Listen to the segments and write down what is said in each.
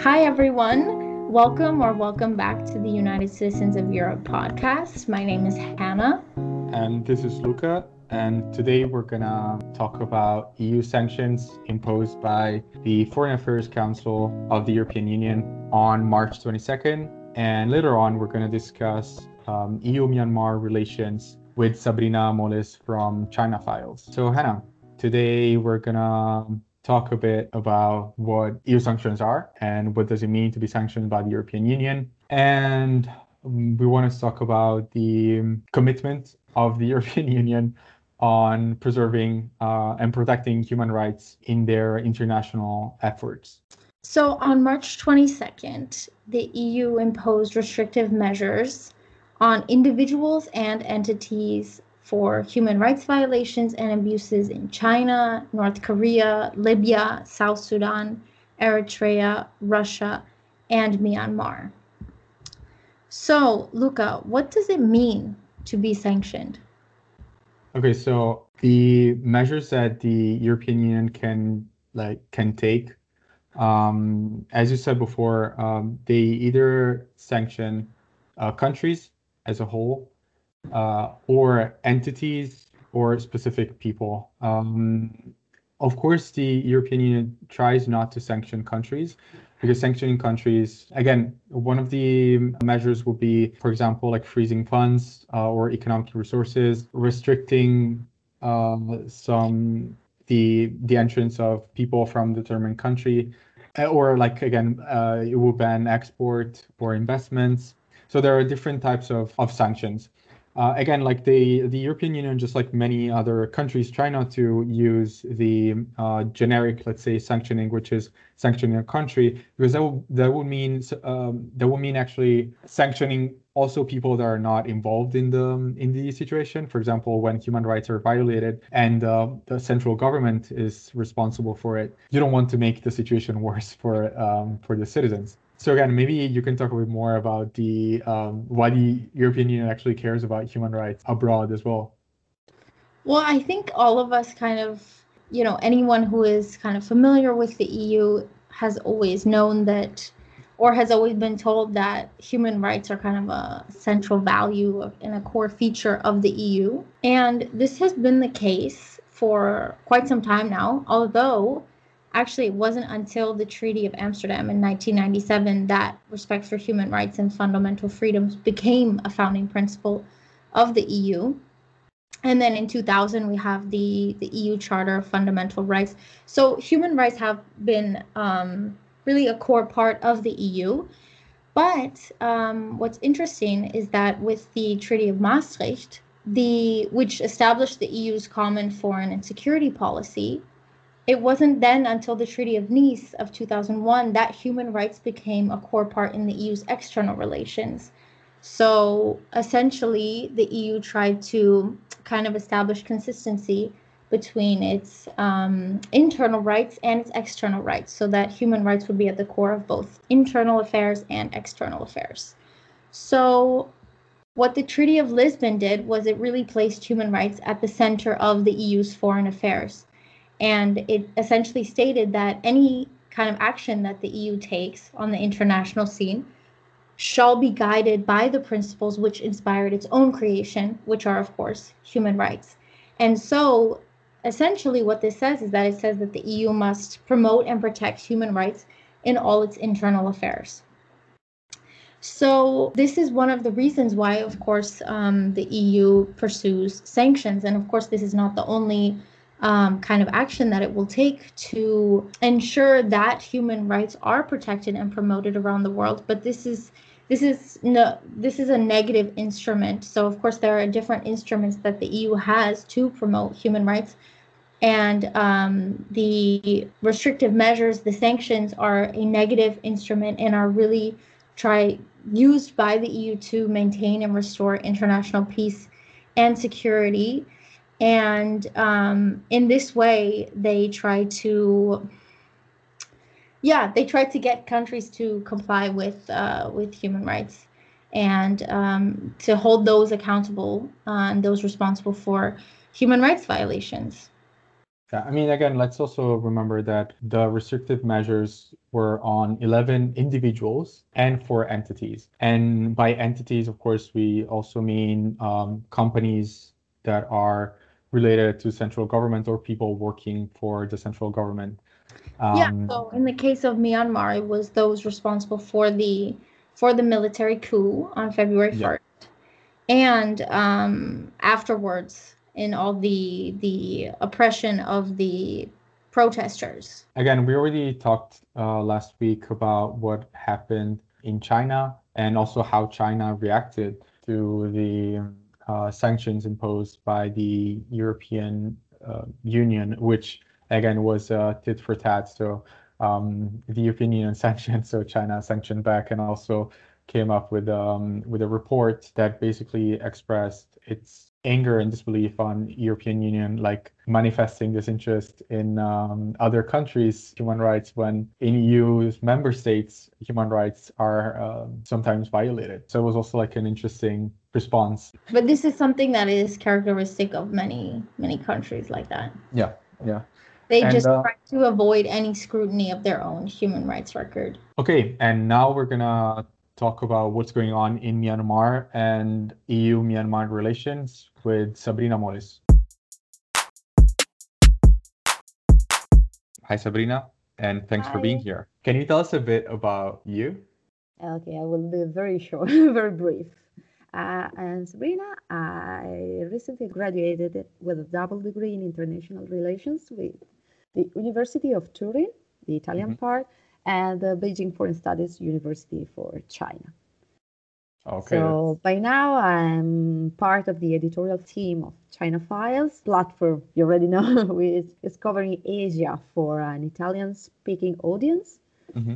Hi, everyone. Welcome or welcome back to the United Citizens of Europe podcast. My name is Hannah. And this is Luca. And today we're going to talk about EU sanctions imposed by the Foreign Affairs Council of the European Union on March 22nd. And later on, we're going to discuss um, EU Myanmar relations with Sabrina Moles from China Files. So, Hannah, today we're going to talk a bit about what EU sanctions are and what does it mean to be sanctioned by the European Union. And we want to talk about the commitment of the European Union on preserving uh, and protecting human rights in their international efforts. So, on March 22nd, the EU imposed restrictive measures on individuals and entities for human rights violations and abuses in China, North Korea, Libya, South Sudan, Eritrea, Russia, and Myanmar. So, Luca, what does it mean to be sanctioned? Okay, so the measures that the European Union can like can take, um, as you said before, um, they either sanction uh, countries as a whole uh, or entities or specific people. Um, of course, the European Union tries not to sanction countries because sanctioning countries, again, one of the measures will be, for example, like freezing funds uh, or economic resources, restricting uh, some the the entrance of people from determined country, uh, or like again, uh, it will ban export or investments. So there are different types of, of sanctions uh, again, like the the European Union, just like many other countries, try not to use the uh, generic, let's say, sanctioning, which is sanctioning a country, because that that would mean um, that would mean actually sanctioning also people that are not involved in the in the situation. For example, when human rights are violated and uh, the central government is responsible for it, you don't want to make the situation worse for um, for the citizens. So again, maybe you can talk a bit more about the um, why the European Union actually cares about human rights abroad as well. Well, I think all of us kind of, you know, anyone who is kind of familiar with the EU has always known that, or has always been told that human rights are kind of a central value and a core feature of the EU. And this has been the case for quite some time now, although actually, it wasn't until the Treaty of Amsterdam in 1997 that respect for human rights and fundamental freedoms became a founding principle of the EU. And then in 2000, we have the, the EU Charter of Fundamental Rights. So human rights have been um, really a core part of the EU. But um, what's interesting is that with the Treaty of Maastricht, the which established the EU's common foreign and security policy, it wasn't then until the Treaty of Nice of 2001 that human rights became a core part in the EU's external relations. So essentially, the EU tried to kind of establish consistency between its um, internal rights and its external rights so that human rights would be at the core of both internal affairs and external affairs. So, what the Treaty of Lisbon did was it really placed human rights at the center of the EU's foreign affairs and it essentially stated that any kind of action that the EU takes on the international scene shall be guided by the principles which inspired its own creation, which are, of course, human rights. And so, essentially, what this says is that it says that the EU must promote and protect human rights in all its internal affairs. So, this is one of the reasons why, of course, um, the EU pursues sanctions. And of course, this is not the only um, kind of action that it will take to ensure that human rights are protected and promoted around the world. But this is this is no this is a negative instrument. So of course there are different instruments that the EU has to promote human rights. And um, the restrictive measures, the sanctions are a negative instrument and are really try used by the EU to maintain and restore international peace and security and um, in this way they try to yeah they try to get countries to comply with uh, with human rights and um, to hold those accountable uh, and those responsible for human rights violations Yeah, I mean, again, let's also remember that the restrictive measures were on 11 individuals and four entities. And by entities, of course, we also mean um, companies that are related to central government or people working for the central government. Um, yeah. So in the case of Myanmar, it was those responsible for the for the military coup on February 1st. Yeah. And um, afterwards, in all the the oppression of the protesters. Again, we already talked uh, last week about what happened in China and also how China reacted to the uh, sanctions imposed by the European uh, Union, which again was uh, tit for tat. So um, the European Union sanctioned, so China sanctioned back, and also came up with um, with a report that basically expressed its anger and disbelief on European Union, like manifesting this interest in um, other countries' human rights when in EU's member states human rights are um, sometimes violated. So it was also like an interesting response. But this is something that is characteristic of many many countries like that. Yeah, yeah. They and, just uh, try to avoid any scrutiny of their own human rights record. Okay, and now we're gonna talk about what's going on in Myanmar and EU Myanmar relations with Sabrina Moles. Hi, Sabrina, and thanks Hi. for being here. Can you tell us a bit about you? Okay, I will be very short, very brief. Uh, and Sabrina, I recently graduated with a double degree in international relations with the University of Turin, the Italian mm-hmm. part, and the Beijing Foreign Studies University for China. Okay. So by now I'm part of the editorial team of China Files platform. You already know which is covering Asia for an Italian-speaking audience. Mm-hmm.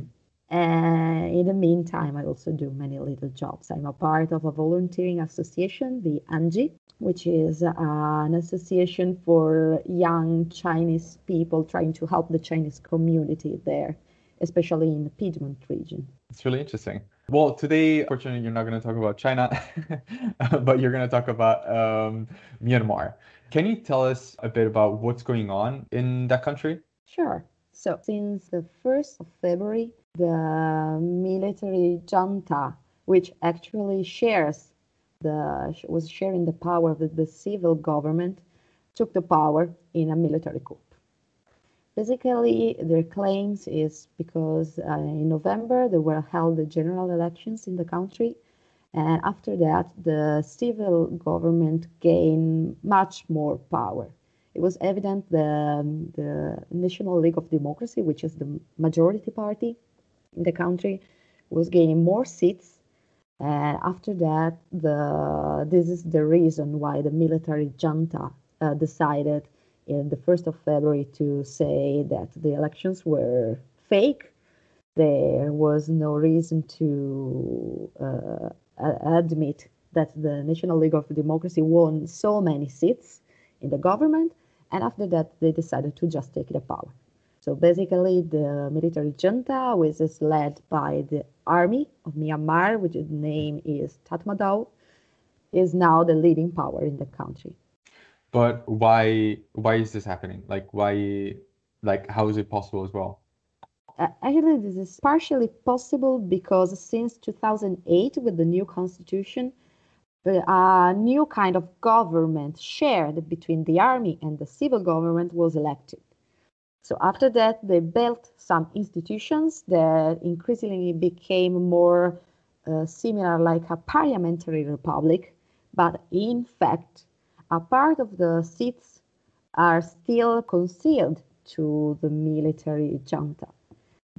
And in the meantime, I also do many little jobs. I'm a part of a volunteering association, the ANGI, which is uh, an association for young Chinese people trying to help the Chinese community there especially in the Piedmont region. It's really interesting. Well, today, fortunately, you're not going to talk about China, but you're going to talk about um, Myanmar. Can you tell us a bit about what's going on in that country? Sure. So, since the 1st of February, the military junta, which actually shares the was sharing the power with the civil government, took the power in a military coup. Basically, their claims is because uh, in November there were held the general elections in the country, and after that the civil government gained much more power. It was evident the, the National League of Democracy, which is the majority party in the country, was gaining more seats. And after that, the this is the reason why the military junta uh, decided in the 1st of February to say that the elections were fake. There was no reason to uh, admit that the National League of Democracy won so many seats in the government. And after that, they decided to just take the power. So basically, the military junta, which is led by the army of Myanmar, which the name is Tatmadaw, is now the leading power in the country. But why why is this happening? Like why like how is it possible as well? Uh, actually, this is partially possible because since 2008, with the new constitution, a new kind of government shared between the army and the civil government was elected. So after that, they built some institutions that increasingly became more uh, similar like a parliamentary republic, but in fact a part of the seats are still concealed to the military junta.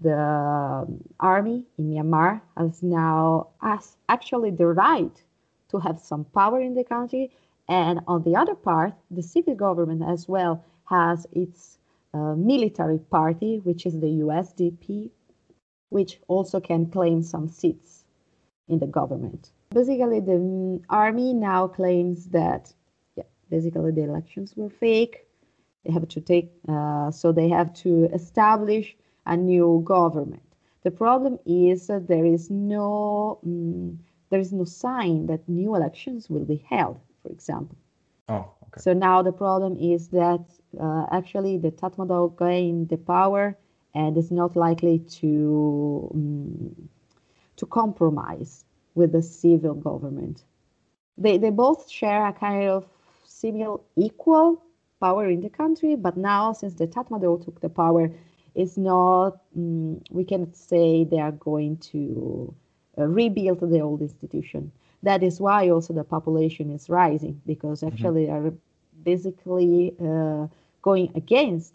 The um, army in Myanmar has now has actually the right to have some power in the country, and on the other part, the civil government as well has its uh, military party, which is the USDP, which also can claim some seats in the government. Basically, the um, army now claims that yeah, basically the elections were fake. They have to take, uh, so they have to establish a new government. The problem is that there is no, um, there is no sign that new elections will be held, for example. Oh, okay. So now the problem is that Uh, actually, the Tatmadaw gained the power and is not likely to um, to compromise with the civil government. They they both share a kind of similar equal power in the country, but now since the Tatmadaw took the power, it's not um, we cannot say they are going to uh, rebuild the old institution. That is why also the population is rising because mm-hmm. actually mm-hmm. are basically uh, going against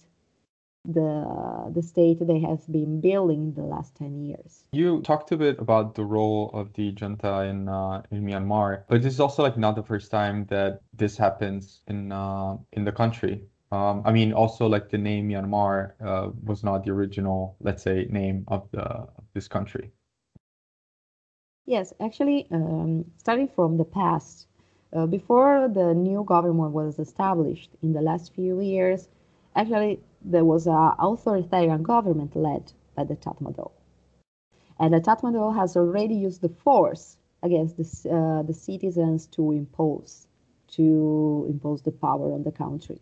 the the state they have been building in the last 10 years. You talked a bit about the role of the junta in uh, in Myanmar, but this is also like not the first time that this happens in uh, in the country. Um, I mean, also like the name Myanmar uh, was not the original, let's say, name of the of this country. Yes, actually, um, starting from the past, uh, before the new government was established in the last few years, actually there was an authoritarian government led by the Tatmadaw. And the Tatmadaw has already used the force against the, uh, the citizens to impose to impose the power on the country.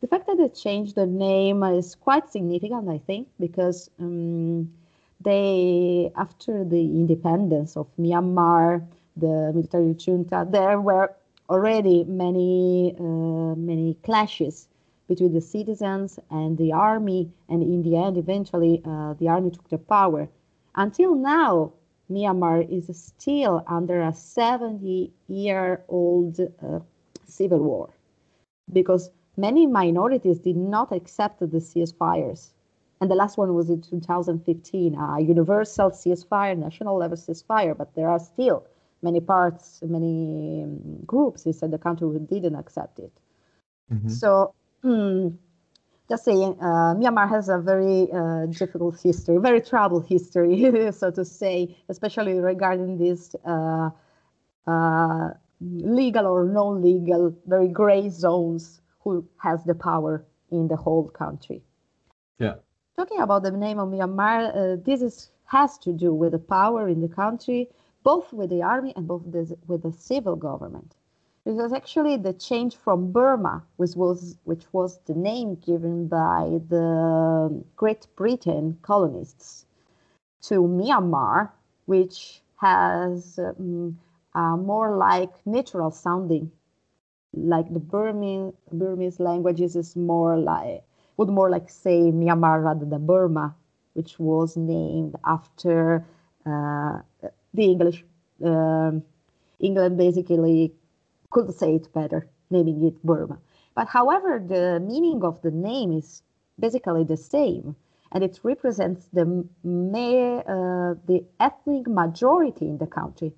The fact that they changed the name is quite significant, I think, because um, they, after the independence of Myanmar, the military junta, there were already many, uh, many clashes between the citizens and the army, and in the end, eventually, uh, the army took the power. Until now, Myanmar is still under a 70 year old uh, civil war because many minorities did not accept the ceasefires and the last one was in 2015, a universal ceasefire, national level ceasefire, but there are still many parts, many um, groups inside the country who didn't accept it. Mm-hmm. So, mm, just saying, uh, Myanmar has a very uh, difficult history, very troubled history, so to say, especially regarding this uh, uh, legal or non-legal, very gray zones who has the power in the whole country. Yeah talking about the name of Myanmar, uh, this is, has to do with the power in the country, both with the army and both the, with the civil government. Because actually the change from Burma, which was, which was the name given by the Great Britain colonists, to Myanmar, which has um, more like natural sounding, like the Burmese, Burmese languages is more like would more like say Myanmar rather than Burma, which was named after uh, the English. Um, England basically could say it better, naming it Burma. But however, the meaning of the name is basically the same, and it represents the uh, the ethnic majority in the country,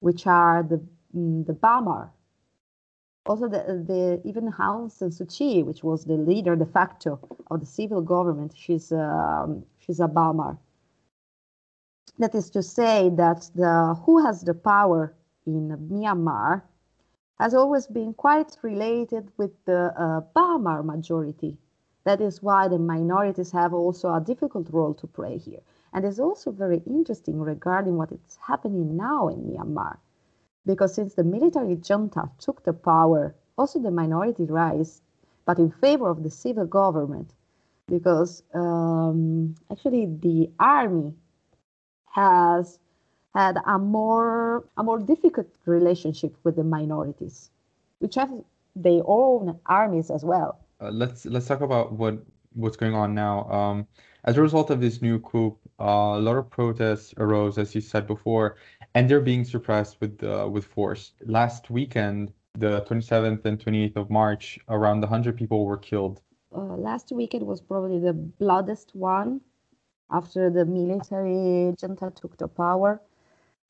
which are the mm, the Bamar, also the, the even Aung San Suu Kyi, which was the leader de facto of the civil government, she's um, she's a Bamar. That is to say that the who has the power in Myanmar has always been quite related with the uh, Bamar majority. That is why the minorities have also a difficult role to play here. And it's also very interesting regarding what is happening now in Myanmar because since the military junta took the power, also the minority rise, but in favor of the civil government, because um, actually the army has had a more a more difficult relationship with the minorities, which have their own armies as well. Uh, let's let's talk about what what's going on now. Um, as a result of this new coup, uh, a lot of protests arose, as you said before, and they're being suppressed with uh, with force. Last weekend, the 27th and 28th of March, around 100 people were killed. Uh, last weekend was probably the bloodiest one after the military junta took the power.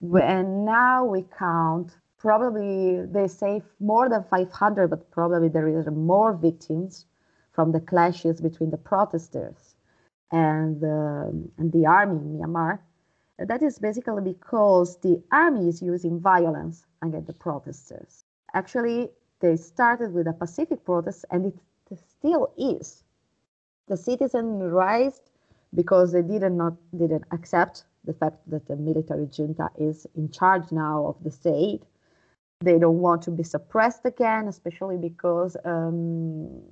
And now we count probably they say more than 500, but probably there is more victims from the clashes between the protesters and, and the army in Myanmar. That is basically because the army is using violence against the protesters. Actually, they started with a pacific protest and it still is. The citizens rise because they did not not didn't accept the fact that the military junta is in charge now of the state. They don't want to be suppressed again, especially because um,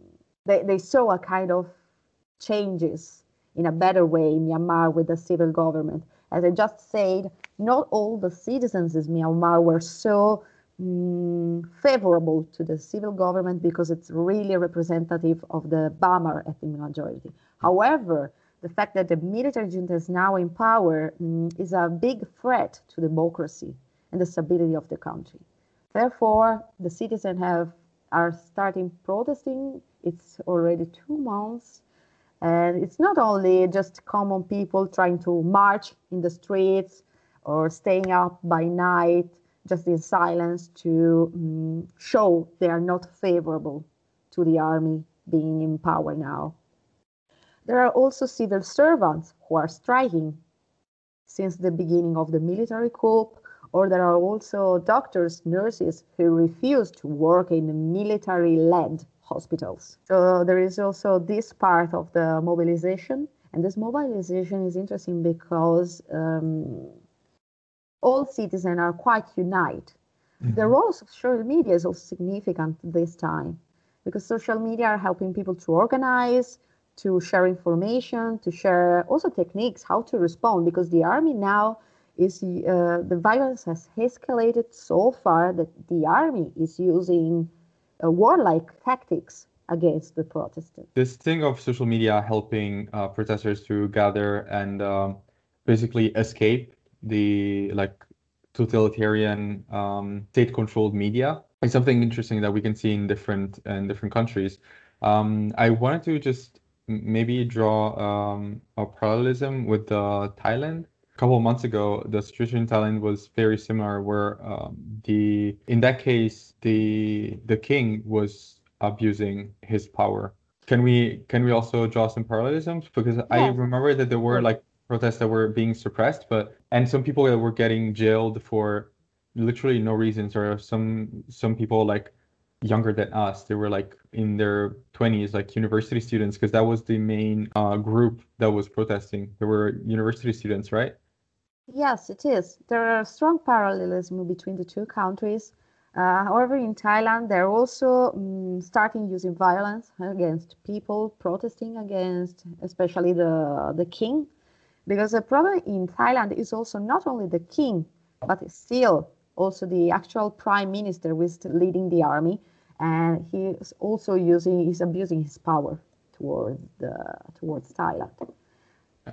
they, they saw a kind of changes in a better way in Myanmar with the civil government. As I just said, not all the citizens in Myanmar were so mm, favorable to the civil government because it's really representative of the Bamar ethnic majority. However, the fact that the military junta is now in power mm, is a big threat to democracy and the stability of the country. Therefore, the citizens have are starting protesting. It's already two months and it's not only just common people trying to march in the streets or staying up by night just in silence to um, show they are not favorable to the army being in power now. There are also civil servants who are striking since the beginning of the military coup, or there are also doctors, nurses who refuse to work in military led hospitals. So there is also this part of the mobilization. And this mobilization is interesting because um, all citizens are quite united. Mm-hmm. The role of social media is also significant this time because social media are helping people to organize, to share information, to share also techniques how to respond because the army now is uh, the violence has escalated so far that the army is using uh, warlike tactics against the Protestants. This thing of social media helping uh, protesters to gather and um, basically escape the like totalitarian um, state-controlled media is something interesting that we can see in different in different countries. Um, I wanted to just maybe draw um, a parallelism with uh, Thailand a couple of months ago, the situation in Thailand was very similar, where um, the in that case the the king was abusing his power. Can we can we also draw some parallelisms? Because yes. I remember that there were like protests that were being suppressed, but and some people that were getting jailed for literally no reasons, or some some people like younger than us. They were like in their 20s, like university students, because that was the main uh, group that was protesting. There were university students, right? Yes, it is. There are strong parallelism between the two countries. Uh, however, in Thailand, they're also um, starting using violence against people protesting against, especially the the king, because the problem in Thailand is also not only the king, but still also the actual prime minister who is leading the army, and he is also using, he's abusing his power towards the towards Thailand.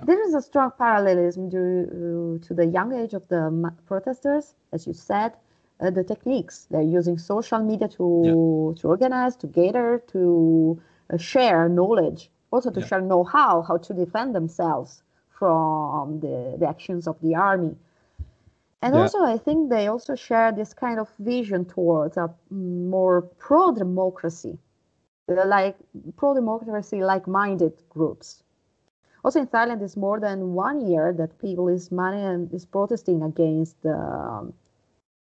There is a strong parallelism to, to the young age of the protesters, as you said, uh, the techniques. They're using social media to, yeah. to organize, to gather, to uh, share knowledge, also to yeah. share know how, how to defend themselves from the, the actions of the army. And yeah. also, I think they also share this kind of vision towards a more pro democracy, like pro democracy like minded groups. Also in Thailand, it's more than one year that people is money is protesting against the um,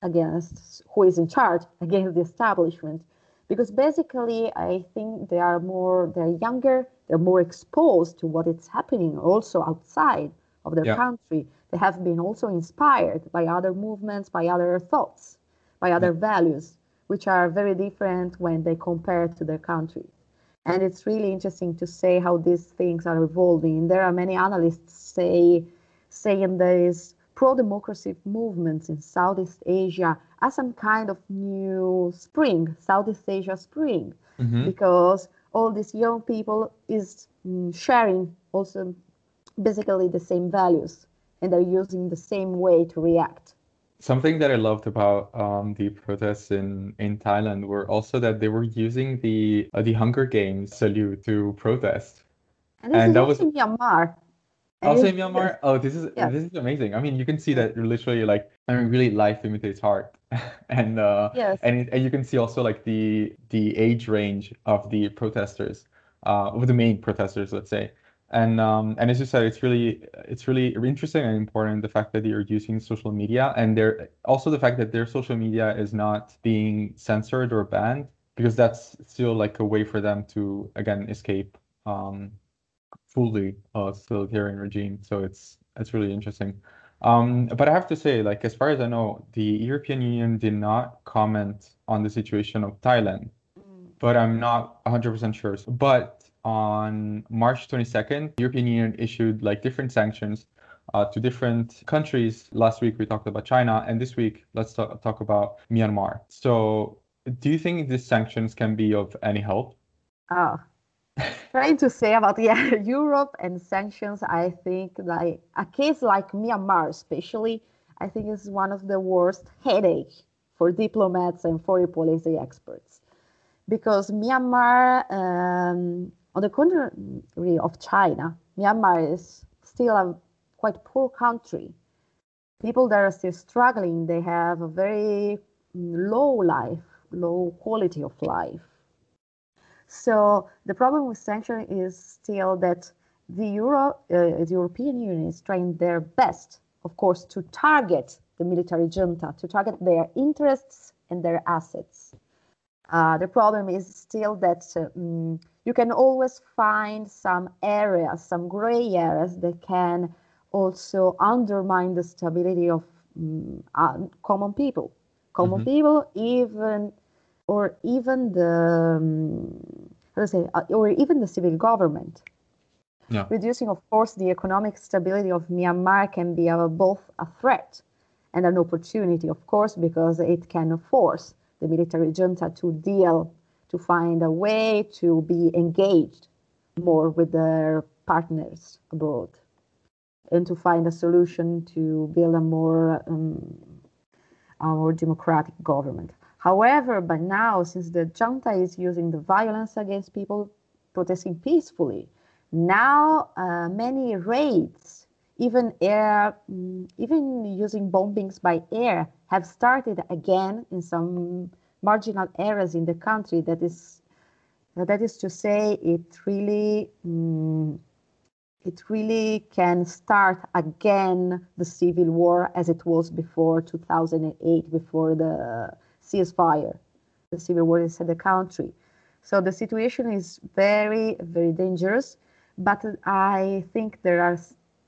against who is in charge against the establishment because basically i think they are more they're younger they're more exposed to what is happening also outside of their yeah. country they have been also inspired by other movements by other thoughts by other values which are very different when they compare to their country and it's really interesting to say how these things are evolving. There are many analysts say saying these pro-democracy movements in Southeast Asia as some kind of new spring, Southeast Asia spring, mm-hmm. because all these young people is mm, sharing also basically the same values and they're using the same way to react something that I loved about um, the protests in, in Thailand were also that they were using the uh, the Hunger Games salute to protest. And, and that was in Myanmar. Also in Myanmar. Oh, this is yes. this is amazing. I mean, you can see that literally like I mean, really life imitates art, and uh, yes. and and you can see also like the the age range of the protesters, uh, of the main protesters, let's say and um, and as you said, it's really it's really interesting and important the fact that you're using social media, and there also the fact that their social media is not being censored or banned because that's still like a way for them to again escape um, fully a totalitarian regime. So it's it's really interesting. Um, but I have to say, like as far as I know, the European Union did not comment on the situation of Thailand but I'm not 100% sure. But on March 22nd, the European Union issued like different sanctions uh, to different countries. Last week we talked about China, and this week let's talk, talk about Myanmar. So, do you think these sanctions can be of any help? Oh, trying to say about yeah Europe and sanctions. I think like a case like Myanmar, especially, I think is one of the worst headache for diplomats and foreign policy experts, because Myanmar, um, on the contrary of China, Myanmar is still a quite poor country. People that are still struggling, they have a very low life, low quality of life so the problem with sanctions is still that the Euro, uh, the European Union is trying their best, of course, to target the military junta, to target their interests and their assets. Uh, the problem is still that um, you can always find some areas, some gray areas that can also undermine the stability of um, uh, common people. Common mm-hmm. people, even or even the um, how to say, uh, or even the civil government. Yeah. Reducing, of course, the economic stability of Myanmar can be a, both a threat and an opportunity, of course, because it can force the military junta to deal, to find a way to be engaged more with their partners abroad and to find a solution to build a more um, a more democratic government. However, by now, since the junta is using the violence against people protesting peacefully, now uh, many raids, even air, mm, even using bombings by air, have started again in some marginal areas in the country. That is, that is to say, it really. Um, it really can start again the civil war as it was before 2008, before the ceasefire. The civil war inside the country. So the situation is very, very dangerous. But I think there are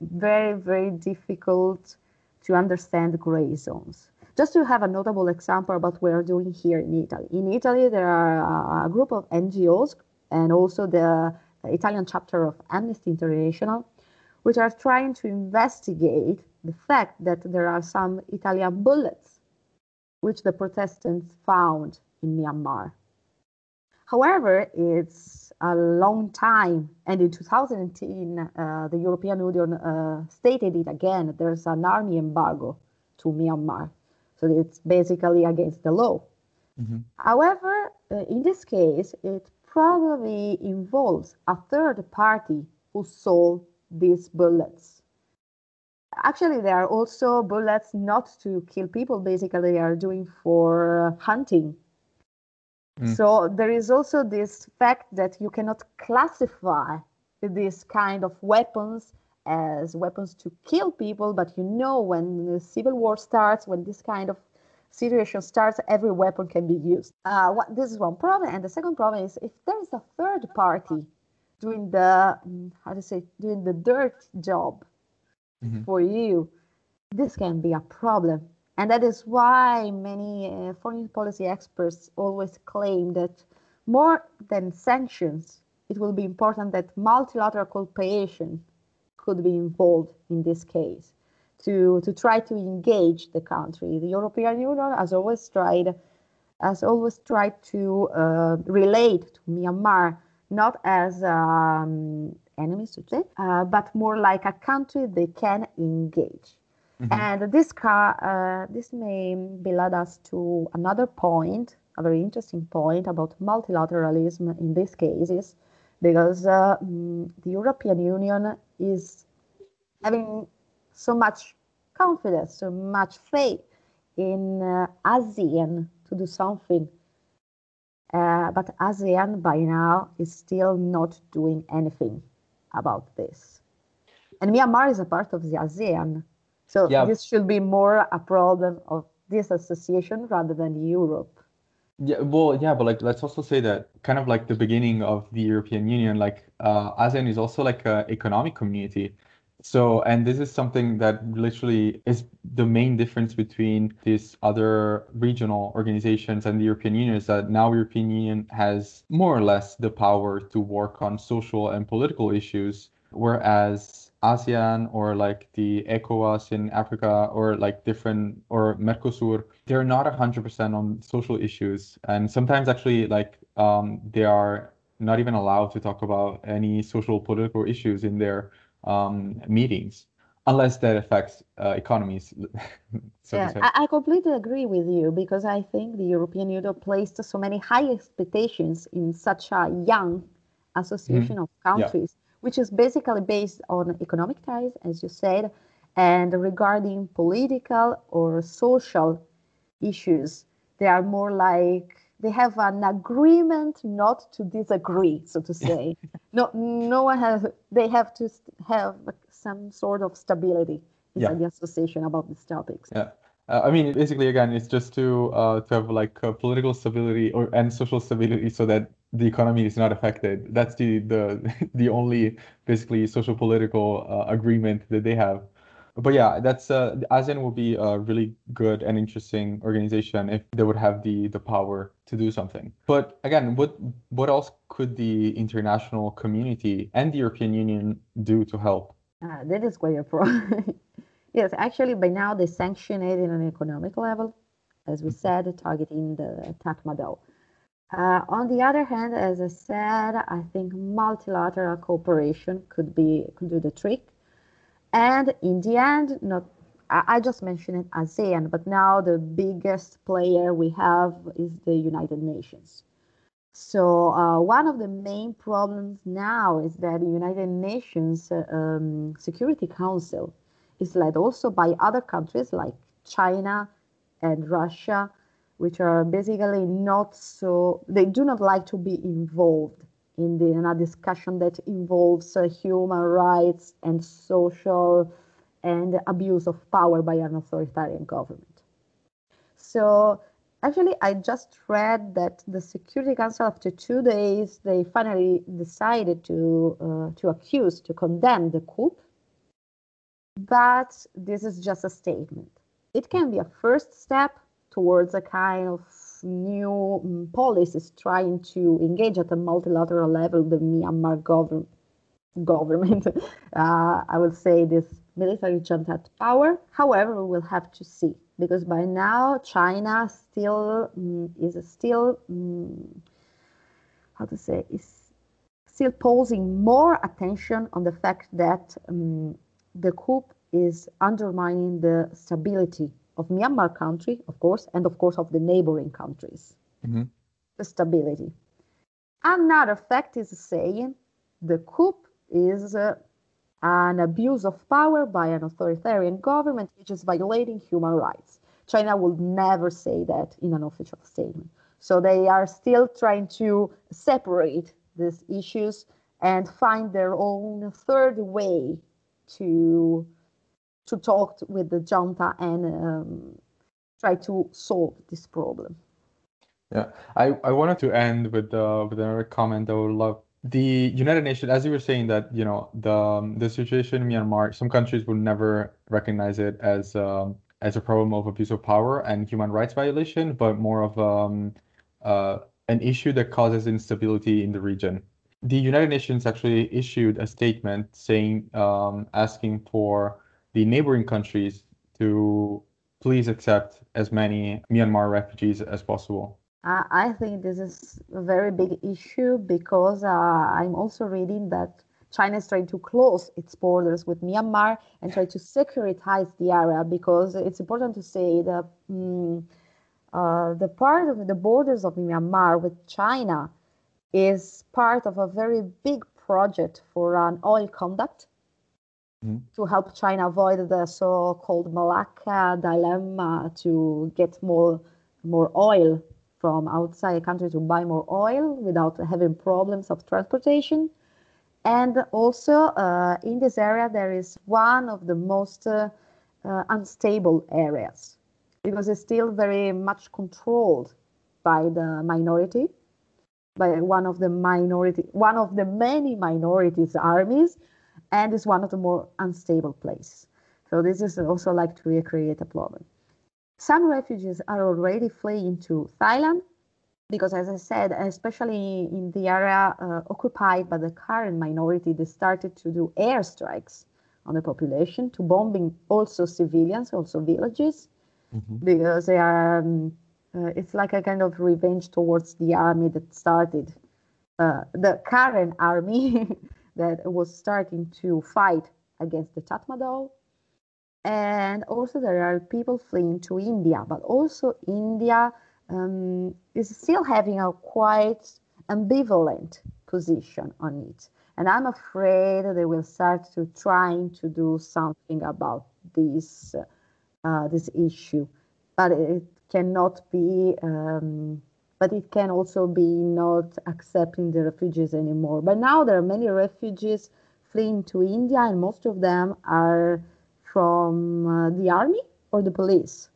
very, very difficult to understand gray zones. Just to have a notable example about what we're doing here in Italy. In Italy, there are a group of NGOs and also the Italian chapter of Amnesty International, which are trying to investigate the fact that there are some Italian bullets which the Protestants found in Myanmar. However, it's a long time, and in 2010, uh, the European Union uh, stated it again. There's an army embargo to Myanmar, so it's basically against the law. Mm-hmm. However, uh, in this case, it probably involves a third party who sold these bullets actually there are also bullets not to kill people basically they are doing for hunting mm. so there is also this fact that you cannot classify this kind of weapons as weapons to kill people but you know when the civil war starts when this kind of situation starts every weapon can be used uh, what, this is one problem and the second problem is if there is a third party doing the mm, how to say doing the dirt job mm-hmm. for you, this can be a problem. And that is why many uh, foreign policy experts always claim that more than sanctions, it will be important that multilateral cooperation could be involved in this case to, to try to engage the country. The European Union has always tried has always tried to uh, relate to Myanmar not as um, enemies say, uh, but more like a country they can engage. Mm-hmm. And this car, uh, this may be led us to another point, a very interesting point about multilateralism in these cases, because uh, mm, the European Union is having so much confidence, so much faith in uh, ASEAN to do something. Uh, but ASEAN by now is still not doing anything about this. And Myanmar is a part of the ASEAN. So yeah. this should be more a problem of this association rather than Europe. Yeah, well, yeah, but like let's also say that kind of like the beginning of the European Union, like uh, ASEAN is also like an economic community. So, and this is something that literally is the main difference between these other regional organizations and the European Union is that now European Union has more or less the power to work on social and political issues, whereas ASEAN or like the ECOWAS in Africa or like different or Mercosur, they're not 100% on social issues. And sometimes actually like um, they are not even allowed to talk about any social political issues in their um, meetings unless that affects uh, economies. so yeah, I, I, completely agree with you because I think the European Union placed so many high expectations in such a young association mm-hmm. of countries. Which is basically based on economic ties, as you said, and regarding political or social issues. They are more like they have an agreement not to disagree, so to say. no, no one has. They have to have some sort of stability inside yeah. the association about these topics. Yeah. Uh, I mean, basically, again, it's just to uh, to have like uh, political stability or and social stability, so that the economy is not affected. That's the the the only basically social political uh, agreement that they have but yeah, that's uh, ASEAN will be a really good and interesting organization if they would have the the power to do something. But again, what what else could the international community and the European Union do to help? Uh, that is quite a problem. yes, actually, by now they sanction it in an economic level, as we said, targeting the Tatmadaw. Uh, on the other hand, as I said, I think multilateral cooperation could be could do the trick and in the end, not I just mentioned ASEAN, but now the biggest player we have is the United Nations. So uh, one of the main problems now is that the United Nations uh, um, Security Council is led also by other countries like China and Russia, which are basically not so, they do not like to be involved in, the, in a discussion that involves uh, human rights and social and abuse of power by an authoritarian government. So actually, I just read that the Security Council, after two days, they finally decided to uh, to accuse, to condemn the coup. But this is just a statement. It can be a first step towards a kind of new um, policies trying to engage at a multilateral level the Myanmar government. Government, uh, I will say this military junta power. However, we will have to see because by now China still um, is still um, how to say is still posing more attention on the fact that the coup is undermining the stability of Myanmar country, of course, and of course of the neighboring countries. Mm-hmm. The stability. Another fact is saying the coup is uh, an abuse of power by an authoritarian government which is violating human rights. China will never say that in an official statement. So they are still trying to separate these issues and find their own third way to to talk with the junta and um, try to solve this problem. Yeah, I, I wanted to end with uh, with another comment. I would love the United Nations, as you were saying that you know the um, the situation in Myanmar, some countries would never recognize it as um, as a problem of abuse of power and human rights violation, but more of um, uh, an issue that causes instability in the region. The United Nations actually issued a statement saying, um, asking for the neighboring countries to please accept as many Myanmar refugees as possible? I think this is a very big issue because uh, I'm also reading that China is trying to close its borders with Myanmar and try to securitize the area because it's important to say that um, uh, the part of the borders of Myanmar with China is part of a very big project for an oil conduct mm-hmm. to help China avoid the so-called Malacca dilemma to get more more oil from outside the country to buy more oil without having problems of transportation. And also uh, in this area, there is one of the most uh, uh, unstable areas because it's still very much controlled by the minority, by one of the minority, one of the many minorities armies and is one of the more unstable places. So this is also like to recreate a problem. Some refugees are already fleeing to Thailand because, as I said, especially in the area uh, occupied by the Karen minority, they started to do airstrikes on the population, to bombing also civilians, also villages, mm-hmm. because they are. Um, uh, it's like a kind of revenge towards the army that started uh, the Karen army that was starting to fight against the Tatmadaw. And also, there are people fleeing to India, but also India um, is still having a quite ambivalent position on it. And I'm afraid they will start to trying to do something about this uh, this issue, but it cannot be. Um, but it can also be not accepting the refugees anymore. But now there are many refugees fleeing to India, and most of them are from uh, the army or the police.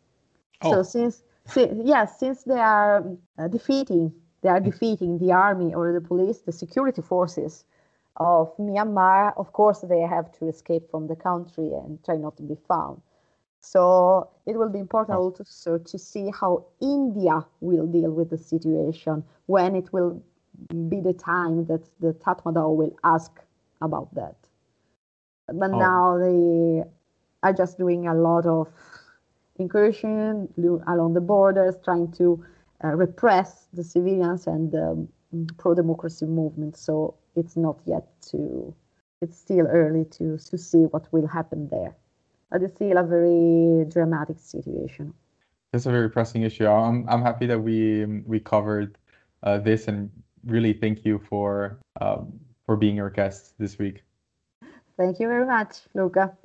Oh. So since, since yes, since they are uh, defeating, they are defeating the army or the police, the security forces of Myanmar. Of course, they have to escape from the country and try not to be found. So it will be important oh. also to see how India will deal with the situation when it will be the time that the Tatmadaw will ask about that. But oh. now they are just doing a lot of incursion along the borders, trying to uh, repress the civilians and the pro-democracy movement. So it's not yet to, It's still early to to see what will happen there. But it's still a very dramatic situation. It's a very pressing issue. I'm I'm happy that we we covered uh, this and really thank you for um, for being our guest this week. Thank you very much, Luca.